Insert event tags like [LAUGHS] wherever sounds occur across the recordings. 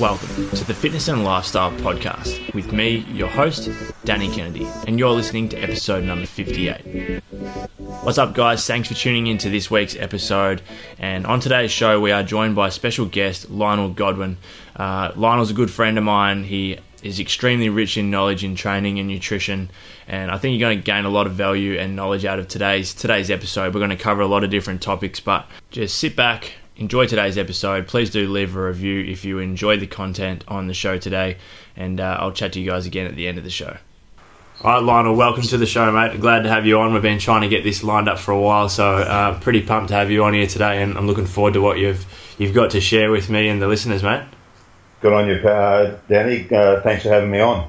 Welcome to the Fitness and Lifestyle Podcast with me, your host, Danny Kennedy, and you're listening to episode number 58. What's up, guys? Thanks for tuning in to this week's episode. And on today's show, we are joined by a special guest Lionel Godwin. Uh, Lionel's a good friend of mine. He is extremely rich in knowledge in training and nutrition, and I think you're going to gain a lot of value and knowledge out of today's today's episode. We're going to cover a lot of different topics, but just sit back, enjoy today's episode. Please do leave a review if you enjoy the content on the show today, and uh, I'll chat to you guys again at the end of the show. All right, Lionel, welcome to the show, mate. Glad to have you on. We've been trying to get this lined up for a while, so uh, pretty pumped to have you on here today, and I'm looking forward to what you've you've got to share with me and the listeners, mate. Good on you, uh, Danny. Uh, thanks for having me on.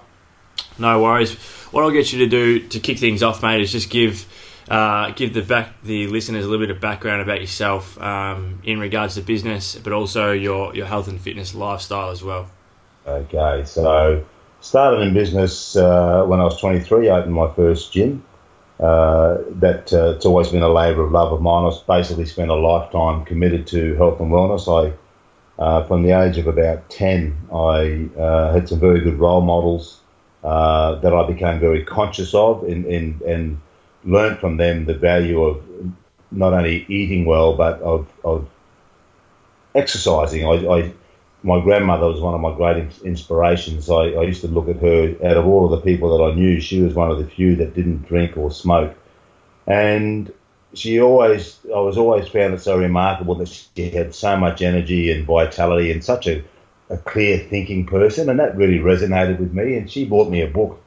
No worries. What I'll get you to do to kick things off, mate, is just give uh, give the back the listeners a little bit of background about yourself um, in regards to business, but also your your health and fitness lifestyle as well. Okay, so started in business uh, when I was 23. I opened my first gym. Uh, that uh, it's always been a labour of love of mine. I've basically spent a lifetime committed to health and wellness. I uh, from the age of about 10, I uh, had some very good role models that I became very conscious of and, and, and learned from them the value of not only eating well, but of, of exercising. I, I, my grandmother was one of my great inspirations. I, I used to look at her, out of all of the people that I knew, she was one of the few that didn't drink or smoke. And she always, I was always found it so remarkable that she had so much energy and vitality and such a, a clear thinking person, and that really resonated with me. And she bought me a book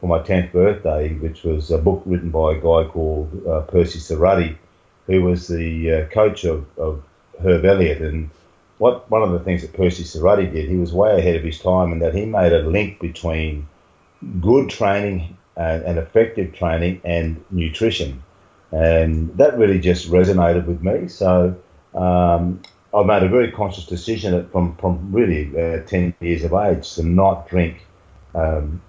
for my 10th birthday, which was a book written by a guy called uh, Percy Cerutty, who was the uh, coach of, of Herb Elliott. And what one of the things that Percy Cerutty did, he was way ahead of his time in that he made a link between good training and, and effective training and nutrition and that really just resonated with me. So um, I made a very conscious decision from from really uh, ten years of age to not drink um,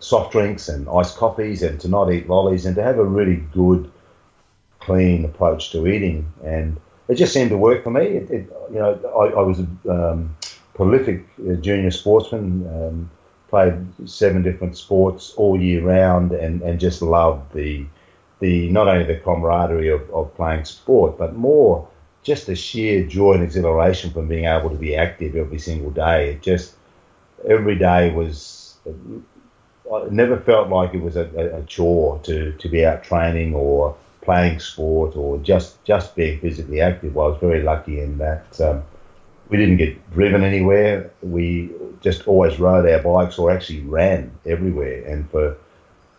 soft drinks and iced coffees, and to not eat lollies, and to have a really good, clean approach to eating. And it just seemed to work for me. It, it, you know, I, I was a um, prolific uh, junior sportsman. Um, played seven different sports all year round, and, and just loved the the not only the camaraderie of, of playing sport, but more just the sheer joy and exhilaration from being able to be active every single day. It just every day was. I never felt like it was a, a chore to, to be out training or playing sport or just just being physically active. I was very lucky in that um, we didn't get driven anywhere. We just always rode our bikes or actually ran everywhere. And for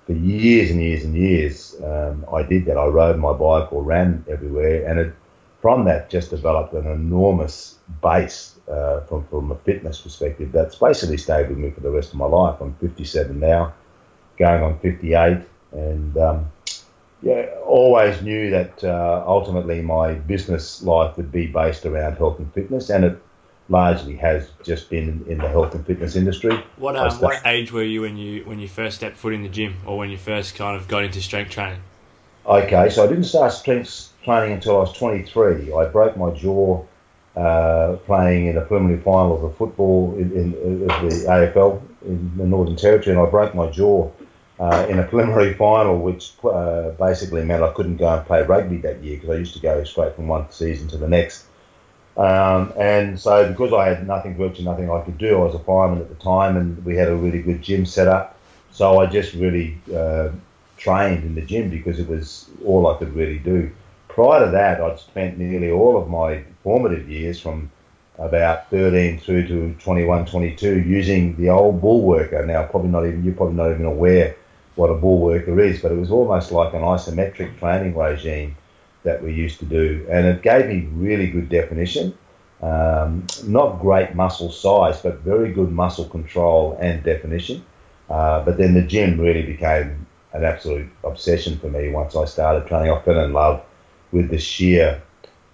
for years and years and years, um, I did that. I rode my bike or ran everywhere, and it, from that just developed an enormous base uh, from from a fitness perspective. That's basically stayed with me for the rest of my life. I'm 57 now, going on 58, and um, yeah, always knew that uh, ultimately my business life would be based around health and fitness, and it largely has just been in the health and fitness industry. What um, what age were you when you when you first stepped foot in the gym, or when you first kind of got into strength training? Okay, so I didn't start strength training until I was 23. I broke my jaw uh, playing in a preliminary final of the football in, in, in, the AFL in the Northern Territory, and I broke my jaw. Uh, in a preliminary final, which uh, basically meant I couldn't go and play rugby that year because I used to go straight from one season to the next. Um, and so because I had nothing, virtually nothing I could do, I was a fireman at the time, and we had a really good gym set up. So I just really uh, trained in the gym because it was all I could really do. Prior to that, I'd spent nearly all of my formative years from about 13 through to 21, 22 using the old bull worker. Now, probably not even you're probably not even aware what a bull worker is, but it was almost like an isometric training regime that we used to do, and it gave me really good definition. Um, not great muscle size, but very good muscle control and definition. Uh, but then the gym really became an absolute obsession for me once I started training. I fell in love with the sheer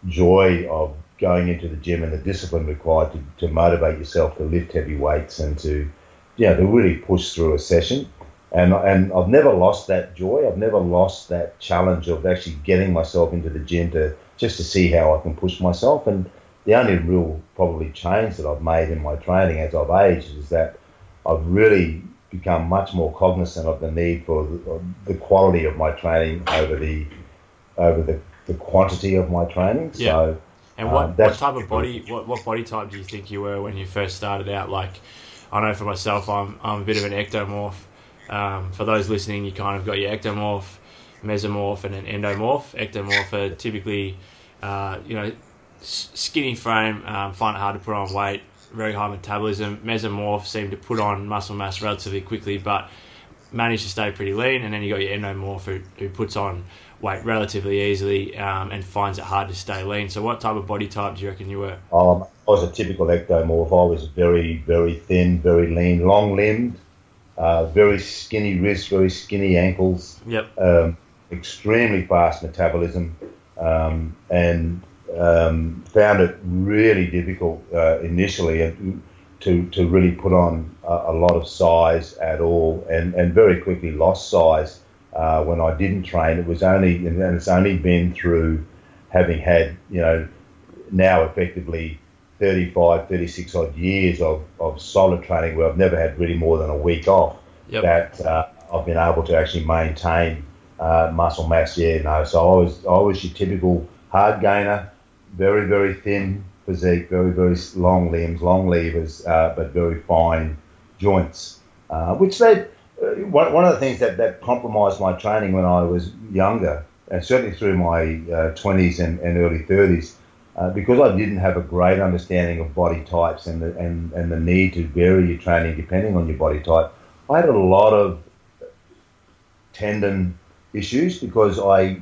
joy of going into the gym and the discipline required to, to motivate yourself to lift heavy weights and to, you know, to really push through a session and and I've never lost that joy. I've never lost that challenge of actually getting myself into the gym to just to see how I can push myself. And the only real probably change that I've made in my training as I've aged is that I've really become much more cognizant of the need for the, the quality of my training over the over the, the quantity of my training. Yeah. So, And what, um, what type of body what, what body type do you think you were when you first started out? Like, I know for myself, I'm I'm a bit of an ectomorph. Um, for those listening, you kind of got your ectomorph, mesomorph, and an endomorph. Ectomorph are typically, uh, you know, skinny frame, um, find it hard to put on weight, very high metabolism. Mesomorph seem to put on muscle mass relatively quickly, but manage to stay pretty lean. And then you got your endomorph who, who puts on weight relatively easily um, and finds it hard to stay lean. So, what type of body type do you reckon you were? Um, I was a typical ectomorph. I was very, very thin, very lean, long limbed, uh, very skinny wrists, very skinny ankles, Yep. um, extremely fast metabolism, um, and um, found it really difficult uh, initially to, to really put on a, a lot of size at all, and, and very quickly lost size uh, when I didn't train. It was only, and it's only been through having had, you know, now effectively 35, 36 odd years of, of solid training where I've never had really more than a week off Yep. that uh, I've been able to actually maintain uh, muscle mass. Yeah, no. So I was I was your typical hard gainer, very very thin physique, very very long limbs, long levers, uh, but very fine joints, uh, which led. Uh, one, one of the things that, that compromised my training when I was younger, and certainly through my uh, 20s and, and early 30s, uh, because I didn't have a great understanding of body types and the, and, and the need to vary your training depending on your body type, I had a lot of tendon issues because I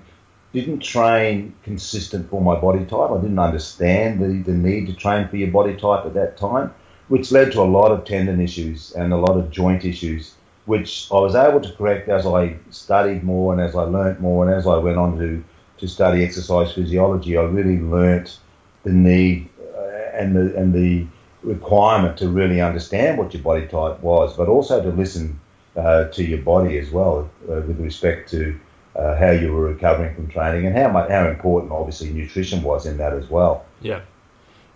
didn't train consistent for my body type. I didn't understand the, the need to train for your body type at that time, which led to a lot of tendon issues and a lot of joint issues, which I was able to correct as I studied more and as I learnt more and as I went on to, to study exercise physiology. I really learnt the need uh, and the and the requirement to really understand what your body type was, but also to listen uh, to your body as well uh, with respect to uh, how you were recovering from training and how how important obviously nutrition was in that as well. Yeah.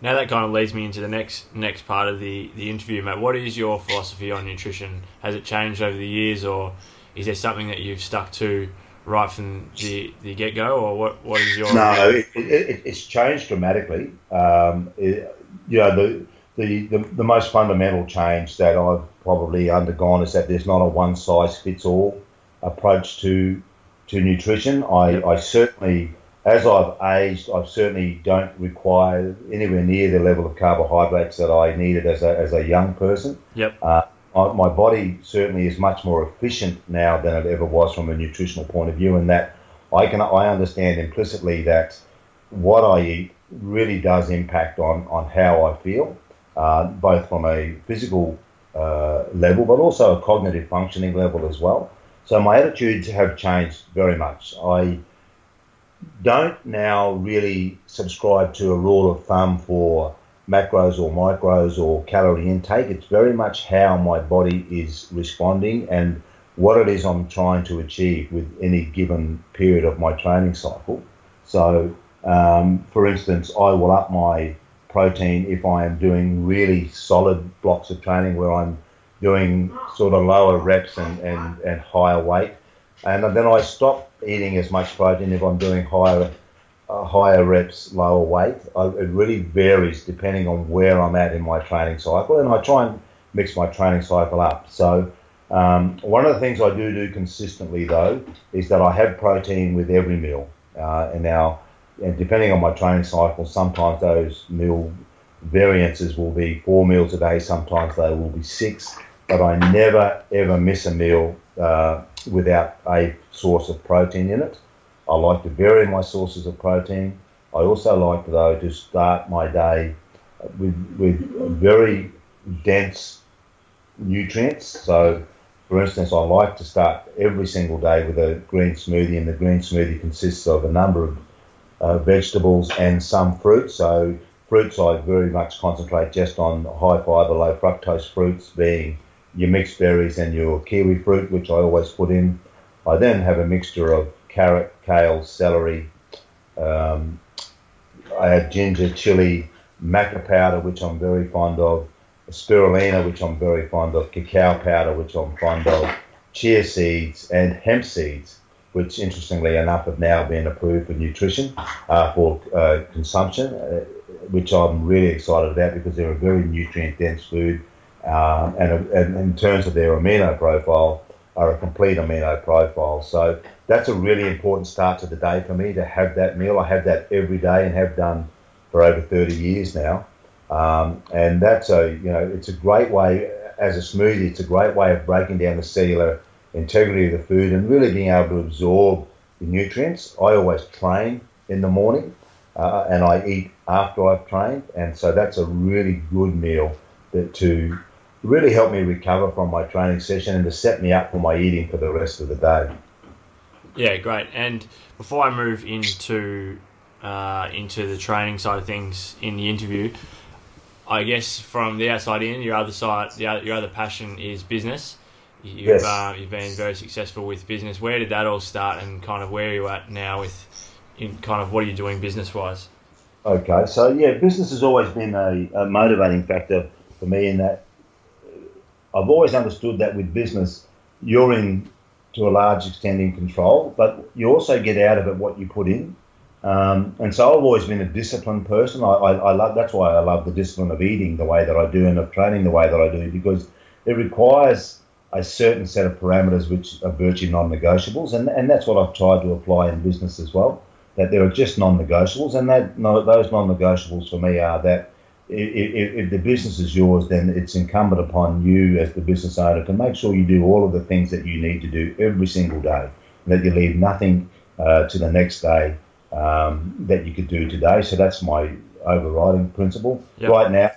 Now that kind of leads me into the next next part of the, the interview, mate. What is your philosophy on nutrition? Has it changed over the years, or is there something that you've stuck to right from the, the get go, or what, what is your No, it, it, it's changed dramatically. Um, it, you know, the, the, the, the most fundamental change that I've probably undergone is that there's not a one size fits all approach to to nutrition. I, Yep. I certainly, as I've aged, I certainly don't require anywhere near the level of carbohydrates that I needed as a, as a young person. Yep. Uh, my, my body certainly is much more efficient now than it ever was from a nutritional point of view, and that I can I understand implicitly that what I eat really does impact on, on how I feel, uh, both from a physical uh, level, but also a cognitive functioning level as well. So my attitudes have changed very much. I don't now really subscribe to a rule of thumb for macros or micros or calorie intake. It's very much how my body is responding and what it is I'm trying to achieve with any given period of my training cycle. So, um, for instance, I will up my protein if I am doing really solid blocks of training where I'm doing sort of lower reps and, and, and higher weight. And then I stop eating as much protein if I'm doing higher uh, higher reps, lower weight. I, it really varies depending on where I'm at in my training cycle, and I try and mix my training cycle up. So um, one of the things I do do consistently though is that I have protein with every meal, uh, and now and depending on my training cycle, sometimes those meal variances will be four meals a day, sometimes they will be six, but I never ever miss a meal uh, without a source of protein in it. I like to vary my sources of protein. I also like, though, to start my day with, with very dense nutrients. So, for instance, I like to start every single day with a green smoothie, and the green smoothie consists of a number of uh, vegetables and some fruit. So, fruits I very much concentrate just on high fiber, low fructose fruits, being your mixed berries and your kiwi fruit, which I always put in. I then have a mixture of carrot, kale, celery. Um, I add ginger, chili, maca powder, which I'm very fond of, spirulina, which I'm very fond of, cacao powder, which I'm fond of, chia seeds, and hemp seeds, which interestingly enough have now been approved for nutrition uh, for uh, consumption, uh, which I'm really excited about because they're a very nutrient dense food. Um, and, and, in terms of their amino profile, are a complete amino profile. So that's a really important start to the day for me to have that meal. I have that every day and have done for over 30 years now. Um, and that's a, you know, it's a great way as a smoothie. It's a great way of breaking down the cellular integrity of the food and really being able to absorb the nutrients. I always train in the morning uh, and I eat after I've trained, and so that's a really good meal that to really helped me recover from my training session and to set me up for my eating for the rest of the day. Yeah, great. And before I move into uh, into the training side of things in the interview, I guess from the outside in, your other side, the other, your other passion is business. You've, yes. uh, you've been very successful with business. Where did that all start, and kind of where are you at now with, in kind of what are you doing business wise? Okay, so yeah, business has always been a, a motivating factor for me in that I've always understood that with business, you're in to a large extent in control, but you also get out of it what you put in. Um, and so I've always been a disciplined person. I, I, I, love that's why I love the discipline of eating the way that I do and of training the way that I do because it requires a certain set of parameters which are virtually non-negotiables, and and that's what I've tried to apply in business as well. That there are just non-negotiables, and that no, those non-negotiables for me are that if, if, the business is yours, then it's incumbent upon you as the business owner to make sure you do all of the things that you need to do every single day, that you leave nothing uh, to the next day um, that you could do today. So that's my overriding principle. Yep. Right now,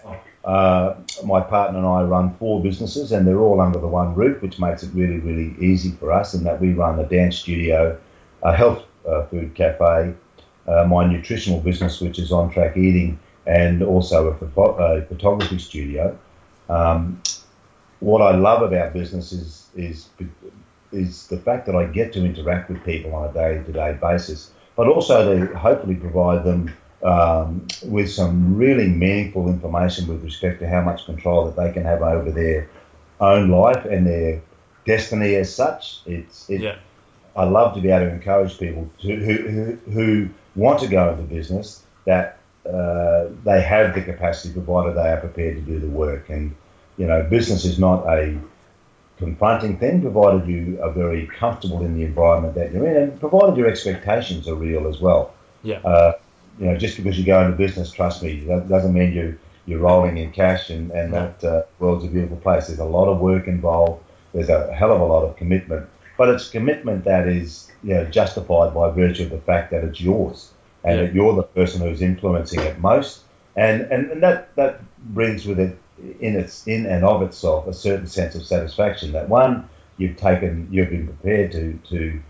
uh, my partner and I run four businesses, and they're all under the one roof, which makes it really, really easy for us. In that we run a dance studio, a health uh, food cafe, uh, my nutritional business, which is on track eating and also a, a photography studio. Um, what I love about business is, is is the fact that I get to interact with people on a day-to-day basis, but also to hopefully provide them um, with some really meaningful information with respect to how much control that they can have over their own life and their destiny as such. It's it, yeah. I love to be able to encourage people to, who, who, who want to go into business that uh, they have the capacity provided they are prepared to do the work. And, you know, business is not a confronting thing, provided you are very comfortable in the environment that you're in, and provided your expectations are real as well. Yeah. Uh, you know, just because you go into business, trust me, that doesn't mean you you're rolling in cash and, and that uh, world's a beautiful place. There's a lot of work involved. There's a hell of a lot of commitment, but it's commitment that is you know justified by virtue of the fact that it's yours and yeah. that you're the person who's influencing it most. And, and, and that, that brings with it in its in and of itself a certain sense of satisfaction that one you've taken you've been prepared to to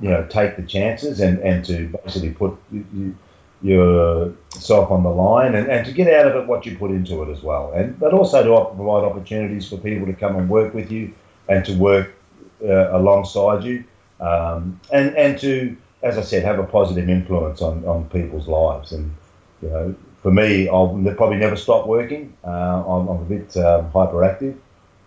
you know take the chances and, and to basically put you, yourself on the line and, and to get out of it what you put into it as well and but also to provide opportunities for people to come and work with you and to work uh, alongside you um, and and to as I said, have a positive influence on, on people's lives. And, you know, for me, I'll probably never stop working. Uh, I'm, I'm, a bit um, hyperactive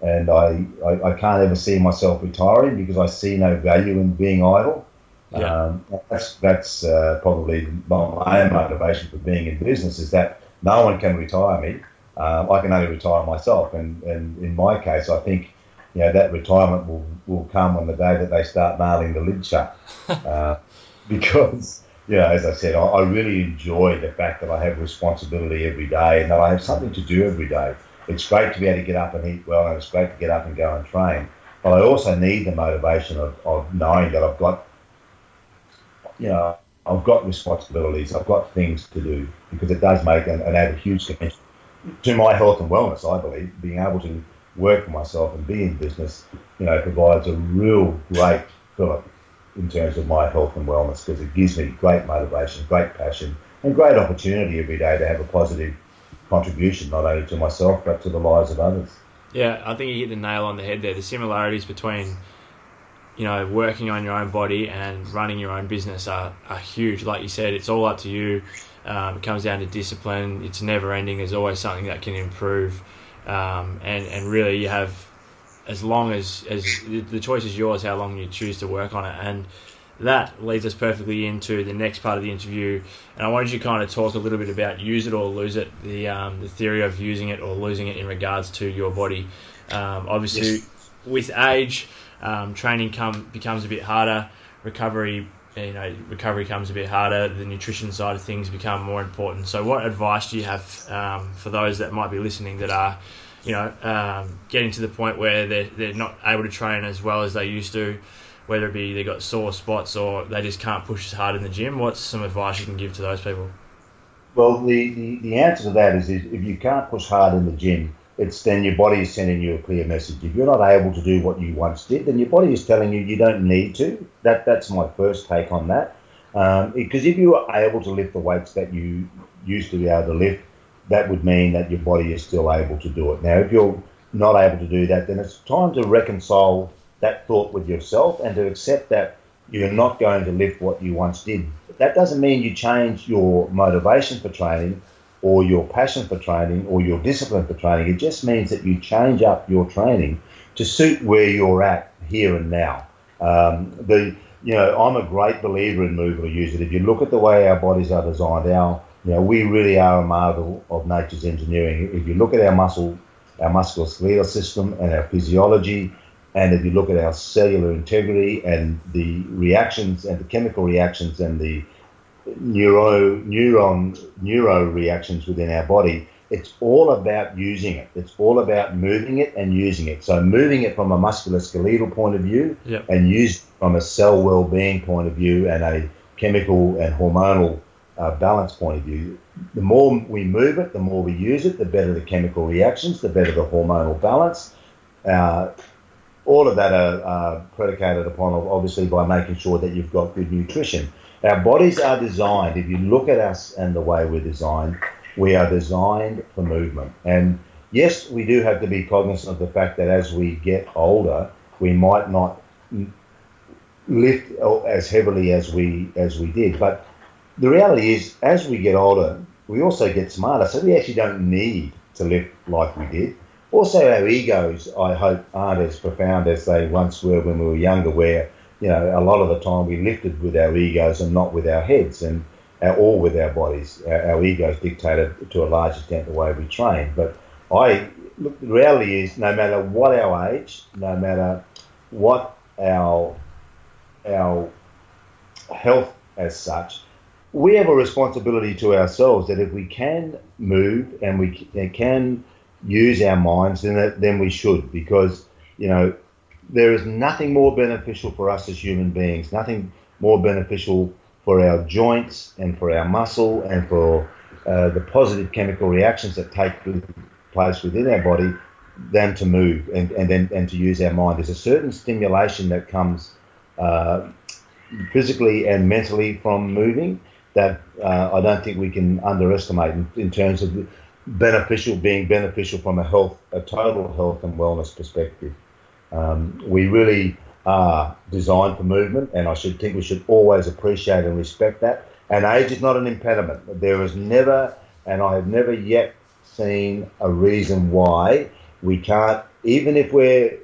and I, I, I, can't ever see myself retiring because I see no value in being idle. Yeah. Um, that's that's uh, probably my own motivation for being in business is that no one can retire me. Um, I can only retire myself. And, and in my case, I think you know, that retirement will, will come on the day that they start nailing the lid shut. [LAUGHS] Uh, [LAUGHS] because, yeah, as I said, I, I, really enjoy the fact that I have responsibility every day and that I have something to do every day. It's great to be able to get up and eat well, and it's great to get up and go and train. But I also need the motivation of, of knowing that I've got, you know, I've got responsibilities, I've got things to do, because it does make and, and add a huge dimension to my health and wellness, I believe. Being able to work for myself and be in business, you know, provides a real great fillip in terms of my health and wellness because it gives me great motivation, great passion, and great opportunity every day to have a positive contribution not only to myself but to the lives of others. Yeah, I think you hit the nail on the head there. The similarities between you know working on your own body and running your own business are, are huge. Like you said, it's all up to you. Um, it comes down to discipline. It's never ending. There's always something that can improve, um, and and really you have as long as as the choice is yours how long you choose to work on it. And that leads us perfectly into the next part of the interview. And I wanted you to kind of talk a little bit about use it or lose it the um, the theory of using it or losing it in regards to your body. Um, obviously yes. with age um, training come becomes a bit harder. Recovery you know recovery comes a bit harder. The nutrition side of things become more important. So what advice do you have um, for those that might be listening that are you know, um, getting to the point where they're, they're not able to train as well as they used to, whether it be they've got sore spots or they just can't push as hard in the gym. What's some advice you can give to those people? Well, the, the, the answer to that is, is if you can't push hard in the gym, it's then your body is sending you a clear message. If you're not able to do what you once did, then your body is telling you you don't need to. That that's my first take on that. Um, because if you are able to lift the weights that you used to be able to lift, that would mean that your body is still able to do it. Now, if you're not able to do that, then it's time to reconcile that thought with yourself and to accept that you're not going to lift what you once did. That doesn't mean you change your motivation for training or your passion for training or your discipline for training. It just means that you change up your training to suit where you're at here and now. Um, the you know I'm a great believer in use it. If you look at the way our bodies are designed, our you know, we really are a marvel of nature's engineering. If you look at our muscle, our musculoskeletal system and our physiology, and if you look at our cellular integrity and the reactions and the chemical reactions and the neuro neuron neuro reactions within our body, it's all about using it. It's all about moving it and using it. So moving it from a musculoskeletal point of view yep. and used from a cell well-being point of view and a chemical and hormonal uh, balance point of view, the more we move it, the more we use it, the better the chemical reactions, the better the hormonal balance. Uh, all of that are, are, predicated upon, obviously, by making sure that you've got good nutrition. Our bodies are designed, if you look at us and the way we're designed, we are designed for movement. And yes, we do have to be cognizant of the fact that as we get older, we might not lift as heavily as we as we did. But the reality is, as we get older, we also get smarter, so we actually don't need to lift like we did. Also, our egos, I hope, aren't as profound as they once were when we were younger, where you know a lot of the time we lifted with our egos and not with our heads, and our, or with our bodies. Our, our egos dictated to a large extent the way we train. But I look, the reality is, no matter what our age, no matter what our our health as such, we have a responsibility to ourselves that if we can move and we can use our minds, then then we should, because you know there is nothing more beneficial for us as human beings, nothing more beneficial for our joints and for our muscle and for uh, the positive chemical reactions that take place within our body than to move and, and then and to use our mind. There's a certain stimulation that comes uh, physically and mentally from moving that uh, I don't think we can underestimate in, in, terms of beneficial being beneficial from a health, a total health and wellness perspective. Um, we really are designed for movement, and I should think we should always appreciate and respect that. And age is not an impediment. There is never, and I have never yet seen a reason why we can't, even if we're.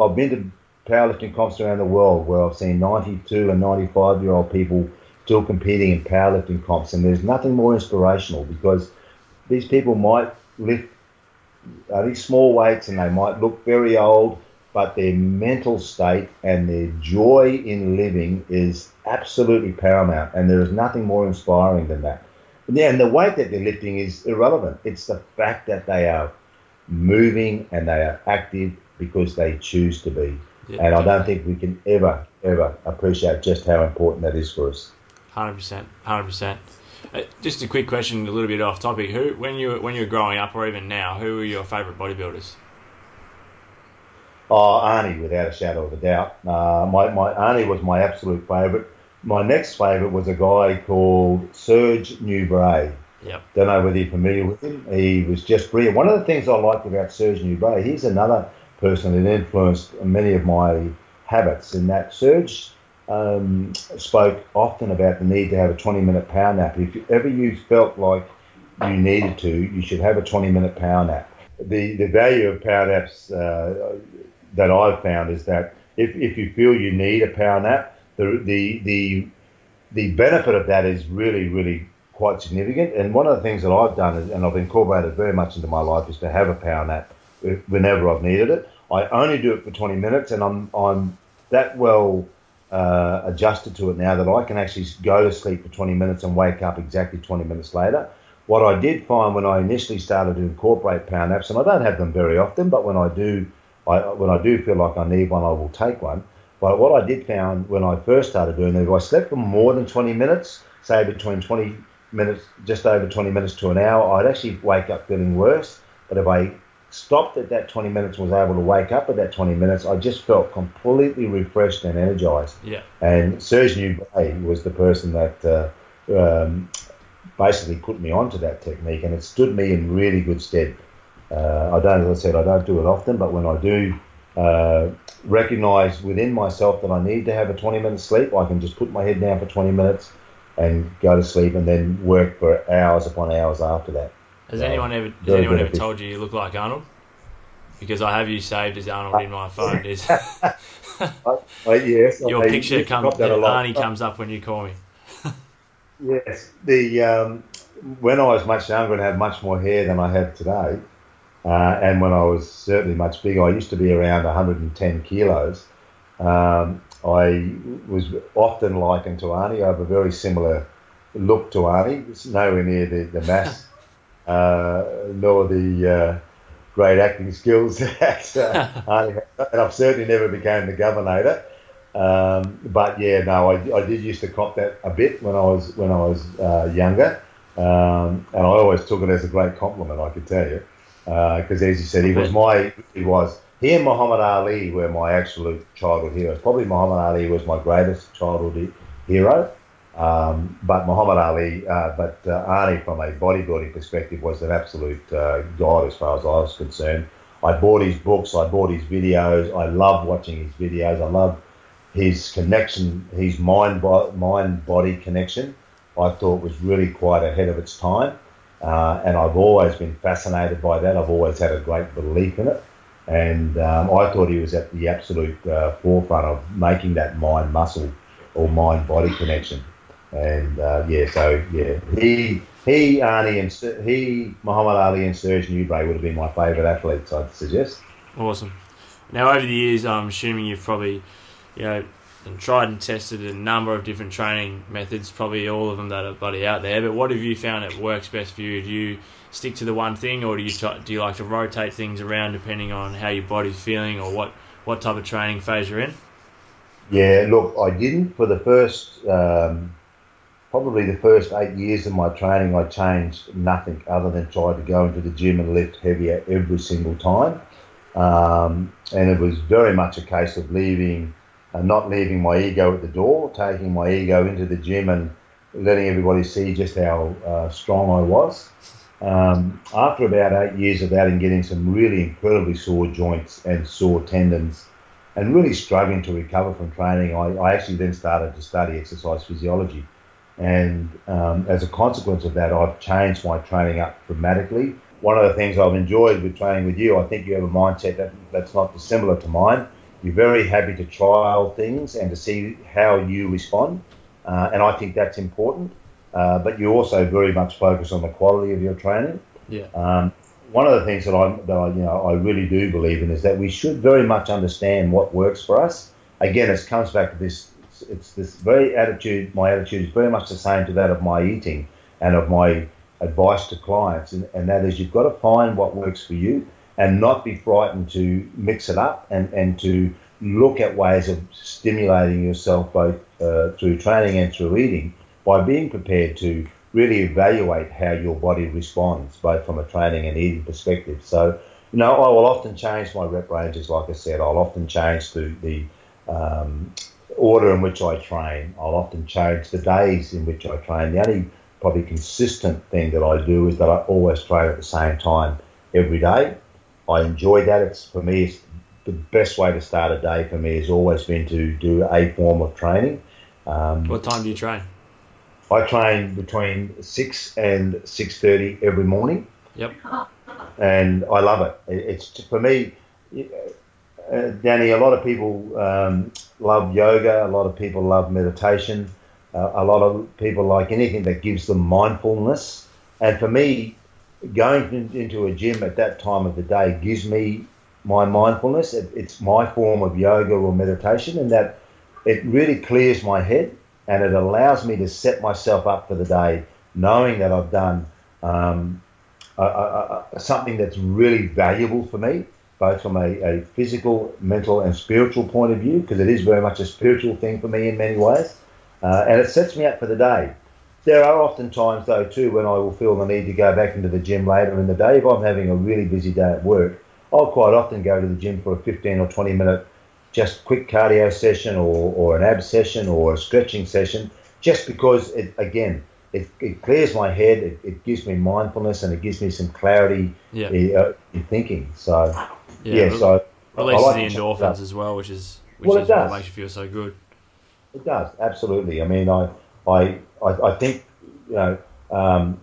I've been to powerlifting comps around the world where I've seen 92 and 95 year old people still competing in powerlifting comps, and there's nothing more inspirational because these people might lift uh, these small weights and they might look very old, but their mental state and their joy in living is absolutely paramount, and there is nothing more inspiring than that. And the weight that they're lifting is irrelevant. It's the fact that they are moving and they are active because they choose to be. and I don't think we can ever, ever appreciate just how important that is for us. Hundred percent, hundred percent. Uh, just a quick question, a little bit off topic. Who, when you when you were growing up, or even now, who were your favourite bodybuilders? Oh, Arnie, without a shadow of a doubt. Uh, my my Arnie was my absolute favourite. My next favourite was a guy called Serge Nubret. Yep. Don't know whether you're familiar with him. He was just brilliant. One of the things I liked about Serge Nubret, he's another person that influenced many of my habits. In that Serge um, spoke often about the need to have a 20 minute power nap. If ever you felt like you needed to, you should have a 20 minute power nap. The, the value of power naps uh, that I've found is that if, if you feel you need a power nap, the, the, the, the benefit of that is really, really quite significant. And one of the things that I've done, is, and I've incorporated very much into my life, is to have a power nap whenever I've needed it. I only do it for 20 minutes, and I'm, I'm that well uh, adjusted to it now that I can actually go to sleep for 20 minutes and wake up exactly 20 minutes later. What I did find when I initially started to incorporate power naps, and I don't have them very often, but when I do, I, when I do feel like I need one, I will take one. But what I did find when I first started doing it, if I slept for more than 20 minutes, say between 20 minutes, just over 20 minutes to an hour, I'd actually wake up feeling worse. But if I stopped at that 20 minutes and was able to wake up at that 20 minutes, I just felt completely refreshed and energized. Yeah. And Serge Nubret was the person that uh, um, basically put me onto that technique, and it stood me in really good stead. Uh, I don't, as I said, I don't do it often, but when I do uh, recognize within myself that I need to have a 20 minute sleep, I can just put my head down for 20 minutes and go to sleep and then work for hours upon hours after that. Has anyone ever has anyone ever told you you look like Arnold? Because I have you saved as Arnold in my phone. Is [LAUGHS] I, I, yes, your I, picture comes Arnie comes up when you call me. [LAUGHS] yes, the um, when I was much younger and had much more hair than I have today, uh, and when I was certainly much bigger, I used to be around 110 kilos. Um, I was often likened to Arnie. I have a very similar look to Arnie. It's nowhere near the, the mass nor the uh, great acting skills [LAUGHS] that uh, [LAUGHS] Arnie And I've certainly never became the governor. Um, but yeah, no, I, I did used to cop that a bit when I was when I was uh, younger, um, and I always took it as a great compliment. I could tell you, because uh, as you said, he was my he was he and Muhammad Ali were my absolute childhood heroes. Probably Muhammad Ali was my greatest childhood hero. Um, but Muhammad Ali, uh, but uh, Arnie, from a bodybuilding perspective, was an absolute uh, god as far as I was concerned. I bought his books, I bought his videos. I love watching his videos. I love his connection, his mind mind body connection. I thought was really quite ahead of its time, uh, and I've always been fascinated by that. I've always had a great belief in it, and um, I thought he was at the absolute uh, forefront of making that mind muscle or mind body connection. And uh, yeah, so yeah, he he Arnie and he Muhammad Ali and Serge Nubret would have been my favourite athletes. I'd suggest. Awesome. Now over the years, I'm assuming you've probably you know tried and tested a number of different training methods, probably all of them that are bloody out there. But what have you found that works best for you? Do you stick to the one thing, or do you try, do you like to rotate things around depending on how your body's feeling or what what type of training phase you're in? Yeah, look, I didn't for the first um, probably the first eight years of my training, I changed nothing other than try to go into the gym and lift heavier every single time. Um, and it was very much a case of leaving, uh, not leaving my ego at the door, taking my ego into the gym and letting everybody see just how uh, strong I was. Um, after about eight years of that and getting some really incredibly sore joints and sore tendons and really struggling to recover from training, I, I actually then started to study exercise physiology. And um, as a consequence of that, I've changed my training up dramatically. One of the things I've enjoyed with training with you, I think you have a mindset that, that's not dissimilar to mine. You're very happy to trial things and to see how you respond. Uh, and I think that's important. Uh, but you also very much focus on the quality of your training. Yeah. Um, one of the things that I, that I, you know, I really do believe in is that we should very much understand what works for us. Again, it comes back to this it's this very attitude. My attitude is very much the same to that of my eating and of my advice to clients, and, and that is you've got to find what works for you and not be frightened to mix it up and, and to look at ways of stimulating yourself both uh, through training and through eating by being prepared to really evaluate how your body responds both from a training and eating perspective. So, you know, I will often change my rep ranges, like I said, I'll often change the, the um, order in which I train. I'll often change the days in which I train. The only probably consistent thing that I do is that I always train at the same time every day. I enjoy that. It's for me, it's the best way to start a day for me has always been to do a form of training. Um, what time do you train? I train between six and six thirty every morning. Yep. And I love it. It's for me, uh, Danny. A lot of people um, love yoga. A lot of people love meditation. Uh, a lot of people like anything that gives them mindfulness. And for me, going into a gym at that time of the day gives me my mindfulness. It, it's my form of yoga or meditation, and that it really clears my head and it allows me to set myself up for the day, knowing that I've done um, a, a, a, something that's really valuable for me, both from a, physical, mental, and spiritual point of view, because it is very much a spiritual thing for me in many ways, uh, and it sets me up for the day. There are often times, though, too, when I will feel the need to go back into the gym later in the day. If I'm having a really busy day at work, I'll quite often go to the gym for a 15 or 20 minute just quick cardio session or, or an ab session or a stretching session, just because it again it, it clears my head, it, it gives me mindfulness, and it gives me some clarity yeah. in, in thinking. So yeah, yeah so releases like the endorphins as well, which is which well, is what makes you feel so good. It does absolutely. I mean, I I I, I think you know. Um,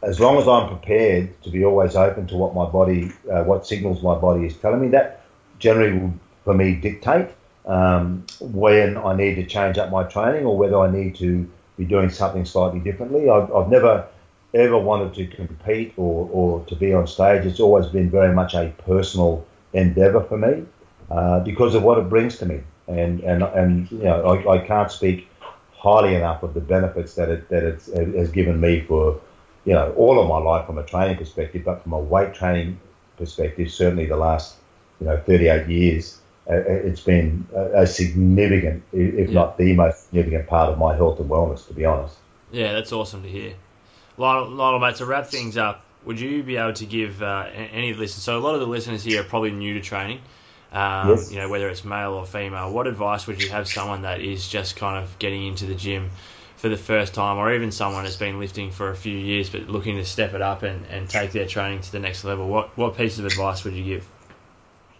as long as I'm prepared to be always open to what my body, uh, what signals my body is telling me, that generally will for me dictate um, when I need to change up my training or whether I need to be doing something slightly differently. I've, I've never ever wanted to compete or, or to be on stage. It's always been very much a personal endeavour for me uh, because of what it brings to me. And, and, and you know, I, I can't speak highly enough of the benefits that it, that it has given me for, you know, all of my life from a training perspective, but from a weight training perspective, certainly the last, you know, 38 years uh, it's been a, significant, if yeah. not the most significant part of my health and wellness, to be honest. Yeah, that's awesome to hear. Lionel, Lionel mate, to wrap things up, would you be able to give uh, any listeners? So a lot of the listeners here are probably new to training. Um, yes. You know, whether it's male or female. What advice would you have someone that is just kind of getting into the gym for the first time, or even someone that's been lifting for a few years but looking to step it up and, and take their training to the next level? What what piece of advice would you give?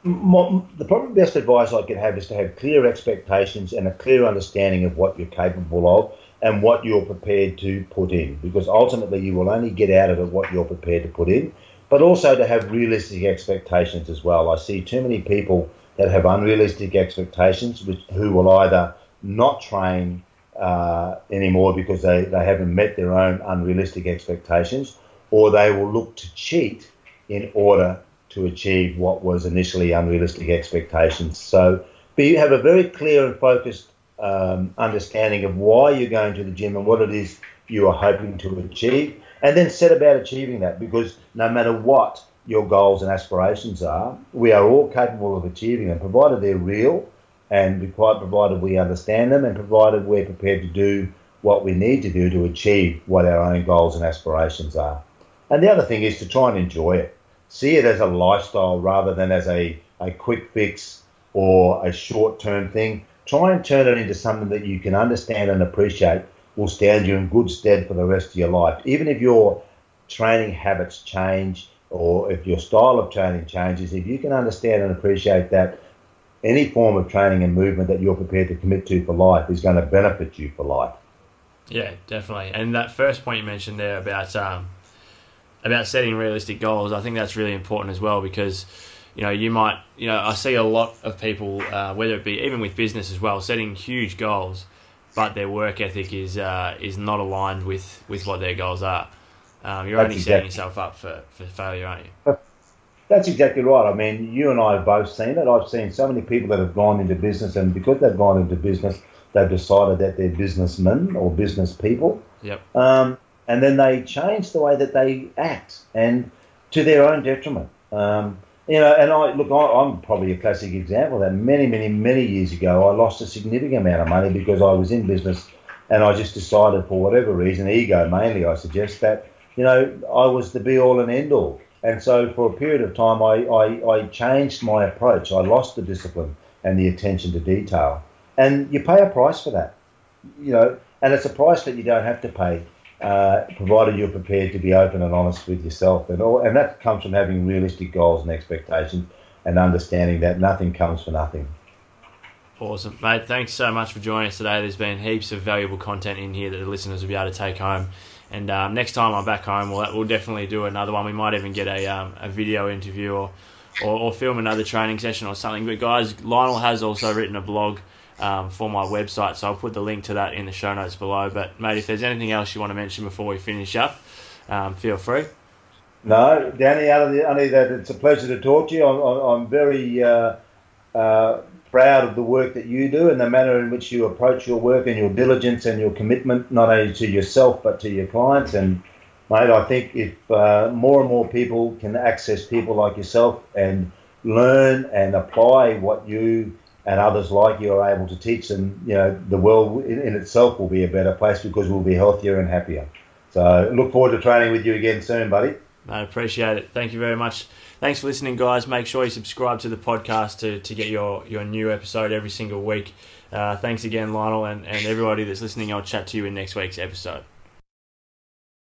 my, the probably best advice I could have is to have clear expectations and a clear understanding of what you're capable of and what you're prepared to put in. Because ultimately, you will only get out of it what you're prepared to put in, but also to have realistic expectations as well. I see too many people that have unrealistic expectations, which, who will either not train uh, anymore because they, they haven't met their own unrealistic expectations, or they will look to cheat in order to achieve what was initially unrealistic expectations. So be, have a very clear and focused um, understanding of why you're going to the gym and what it is you are hoping to achieve, and then set about achieving that because no matter what your goals and aspirations are, we are all capable of achieving them, provided they're real and provided we understand them and provided we're prepared to do what we need to do to achieve what our own goals and aspirations are. And the other thing is to try and enjoy it see it as a lifestyle rather than as a, a quick fix or a short term thing. Try and turn it into something that you can understand and appreciate will stand you in good stead for the rest of your life. Even if your training habits change or if your style of training changes, if you can understand and appreciate that any form of training and movement that you're prepared to commit to for life is going to benefit you for life. Yeah, definitely. And that first point you mentioned there about um, about setting realistic goals, I think that's really important as well because you know you might you know I see a lot of people uh, whether it be even with business as well setting huge goals, but their work ethic is uh, is not aligned with with what their goals are. Um, you're that's only exactly. setting yourself up for, for failure, aren't you? That's exactly right. I mean, you and I have both seen it. I've seen so many people that have gone into business, and because they've gone into business, they've decided that they're businessmen or business people. Yep. Um, and then they change the way that they act and to their own detriment. Um, you know, and I look, I, am probably a classic example that many, many, many years ago, I lost a significant amount of money because I was in business and I just decided for whatever reason, ego mainly, I suggest that, you know, I was the be all and end all. And so for a period of time, I, I, I changed my approach. I lost the discipline and the attention to detail. And you pay a price for that, you know, and it's a price that you don't have to pay uh, provided you're prepared to be open and honest with yourself, and all, and that comes from having realistic goals and expectations. and understanding that nothing comes for nothing. Awesome, mate. Thanks so much for joining us today. There's been heaps of valuable content in here that the listeners will be able to take home. And um, next time I'm back home, we'll, we'll definitely do another one. We might even get a, um, a video interview or, or, or, film another training session or something. But guys, Lionel has also written a blog um, for my website, so I'll put the link to that in the show notes below. But mate, if there's anything else you want to mention before we finish up, um, feel free. No, Danny, only that it's a pleasure to talk to you. I'm, I'm very uh, uh, proud of the work that you do and the manner in which you approach your work and your diligence and your commitment, not only to yourself but to your clients. And mate, I think if uh, more and more people can access people like yourself and learn and apply what you and others like you are able to teach them, you know, the world in, in itself will be a better place because we'll be healthier and happier. So look forward to training with you again soon, buddy. I appreciate it. Thank you very much. Thanks for listening, guys. Make sure you subscribe to the podcast to, to get your, your new episode every single week. Uh, thanks again, Lionel, and, and everybody that's listening. I'll chat to you in next week's episode.